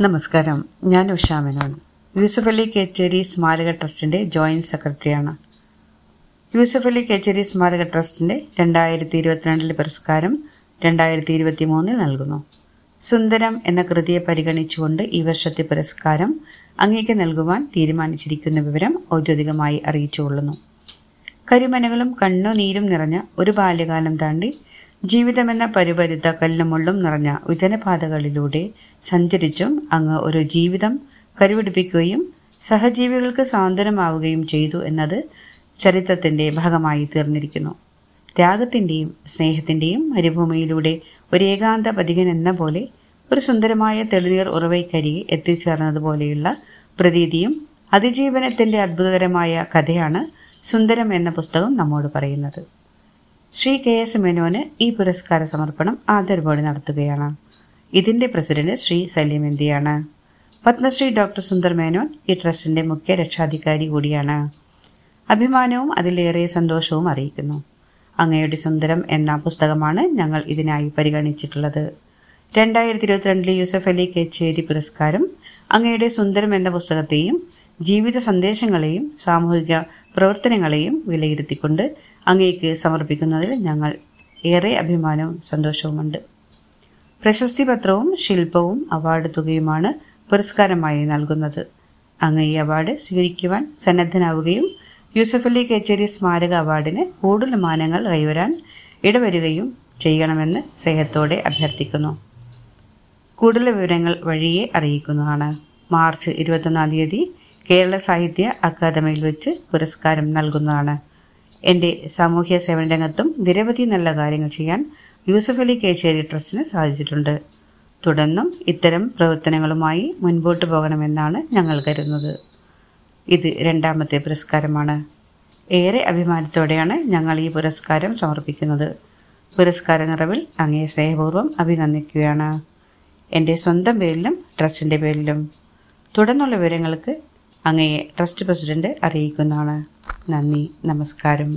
നമസ്കാരം. ഞാൻ ഉഷ മേനോൻ യൂസഫ് അലി കേച്ചേരി സ്മാരക ട്രസ്റ്റിന്റെ ജോയിന്റ് സെക്രട്ടറിയാണ്. യൂസഫ് അലി കേച്ചേരി സ്മാരക ട്രസ്റ്റിന്റെ രണ്ടായിരത്തി ഇരുപത്തിരണ്ടിലെ പുരസ്കാരം രണ്ടായിരത്തി ഇരുപത്തി മൂന്നിൽ നൽകുന്നു. സുന്ദരം എന്ന കൃതിയെ പരിഗണിച്ചുകൊണ്ട് ഈ വർഷത്തെ പുരസ്കാരം അങ്ങേക്ക് നൽകുവാൻ തീരുമാനിച്ചിരിക്കുന്ന വിവരം ഔദ്യോഗികമായി അറിയിച്ചുകൊള്ളുന്നു. കരിമനകളും കണ്ണുനീരും നിറഞ്ഞ ഒരു ബാല്യകാലം താണ്ടി ജീവിതമെന്ന പരിപരുത്ത കല്ലുമുള്ളും നിറഞ്ഞ വിജനപാതകളിലൂടെ സഞ്ചരിച്ചും അങ്ങ് ഒരു ജീവിതം കരുപിടിപ്പിക്കുകയും സഹജീവികൾക്ക് സാന്ത്വനമാവുകയും ചെയ്തു എന്നത് ചരിത്രത്തിന്റെ ഭാഗമായി തീർന്നിരിക്കുന്നു. ത്യാഗത്തിന്റെയും സ്നേഹത്തിന്റെയും മരുഭൂമിയിലൂടെ ഒരു ഏകാന്ത പതികൻ എന്ന പോലെ ഒരു സുന്ദരമായ തെളിനീർ ഉറവയ്ക്കരികെ എത്തിച്ചേർന്നതുപോലെയുള്ള പ്രതീതിയും അതിജീവനത്തിന്റെ അത്ഭുതകരമായ കഥയാണ് സുന്ദരം എന്ന പുസ്തകം നമ്മോട് പറയുന്നത്. ശ്രീ കെ എസ് മേനോന് ഈ പുരസ്കാര സമർപ്പണം ആദരവോടെ നടത്തുകയാണ്. ഇതിന്റെ പ്രസിഡന്റ് ശ്രീ സലീം എന്തിയാണ്. പത്മശ്രീ ഡോക്ടർ സുന്ദർ മേനോൻ ഈ ട്രസ്റ്റിന്റെ മുഖ്യ രക്ഷാധികാരി കൂടിയാണ്. അഭിമാനവും അതിലേറെ സന്തോഷവും അറിയിക്കുന്നു. അങ്ങയുടെ സുന്ദരം എന്ന പുസ്തകമാണ് ഞങ്ങൾ ഇതിനായി പരിഗണിച്ചിട്ടുള്ളത്. രണ്ടായിരത്തി ഇരുപത്തിരണ്ടിലെ യൂസഫ് അലി കേച്ചേരി പുരസ്കാരം അങ്ങയുടെ സുന്ദരം എന്ന പുസ്തകത്തെയും ജീവിത സന്ദേശങ്ങളെയും സാമൂഹിക പ്രവർത്തനങ്ങളെയും വിലയിരുത്തിക്കൊണ്ട് അങ്ങേക്ക് സമർപ്പിക്കുന്നതിൽ ഞങ്ങൾ ഏറെ അഭിമാനവും സന്തോഷവുമുണ്ട്. പ്രശസ്തി പത്രവും ശില്പവും അവാർഡ് തുകയുമാണ് പുരസ്കാരമായി നൽകുന്നത്. അങ്ങ് ഈ അവാർഡ് സ്വീകരിക്കുവാൻ സന്നദ്ധനാവുകയും യൂസഫ് അലി കേച്ചേരി സ്മാരക അവാർഡിന് കൂടുതൽ മാനങ്ങൾ കൈവരാൻ ഇടവരുകയും ചെയ്യണമെന്ന് സ്നേഹത്തോടെ അഭ്യർത്ഥിക്കുന്നു. കൂടുതൽ വിവരങ്ങൾ വഴിയെ അറിയിക്കുന്നതാണ്. മാർച്ച് ഇരുപത്തൊന്നാം തീയതി കേരള സാഹിത്യ അക്കാദമിയിൽ വെച്ച് പുരസ്കാരം നൽകുന്നതാണ്. എന്റെ സാമൂഹ്യ സേവന രംഗത്തും നിരവധി നല്ല കാര്യങ്ങൾ ചെയ്യാൻ യൂസഫ് അലി കേച്ചേരി ട്രസ്റ്റിന് സാധിച്ചിട്ടുണ്ട്. തുടർന്നും ഇത്തരം പ്രവർത്തനങ്ങളുമായി മുൻപോട്ട് പോകണമെന്നാണ് ഞങ്ങൾ കരുതുന്നത്. ഇത് രണ്ടാമത്തെ പുരസ്കാരമാണ്. ഏറെ അഭിമാനത്തോടെയാണ് ഞങ്ങൾ ഈ പുരസ്കാരം സമർപ്പിക്കുന്നത്. പുരസ്കാര നിറവിൽ അങ്ങേ സ്നേഹപൂർവം അഭിനന്ദിക്കുകയാണ്. എന്റെ സ്വന്തം പേരിലും ട്രസ്റ്റിന്റെ പേരിലും. തുടർന്നുള്ള വിവരങ്ങൾക്ക് അങ്ങയെ ട്രസ്റ്റ് പ്രസിഡന്റ് അറിയിക്കുന്നതാണ്. നന്ദി നമസ്കാരം.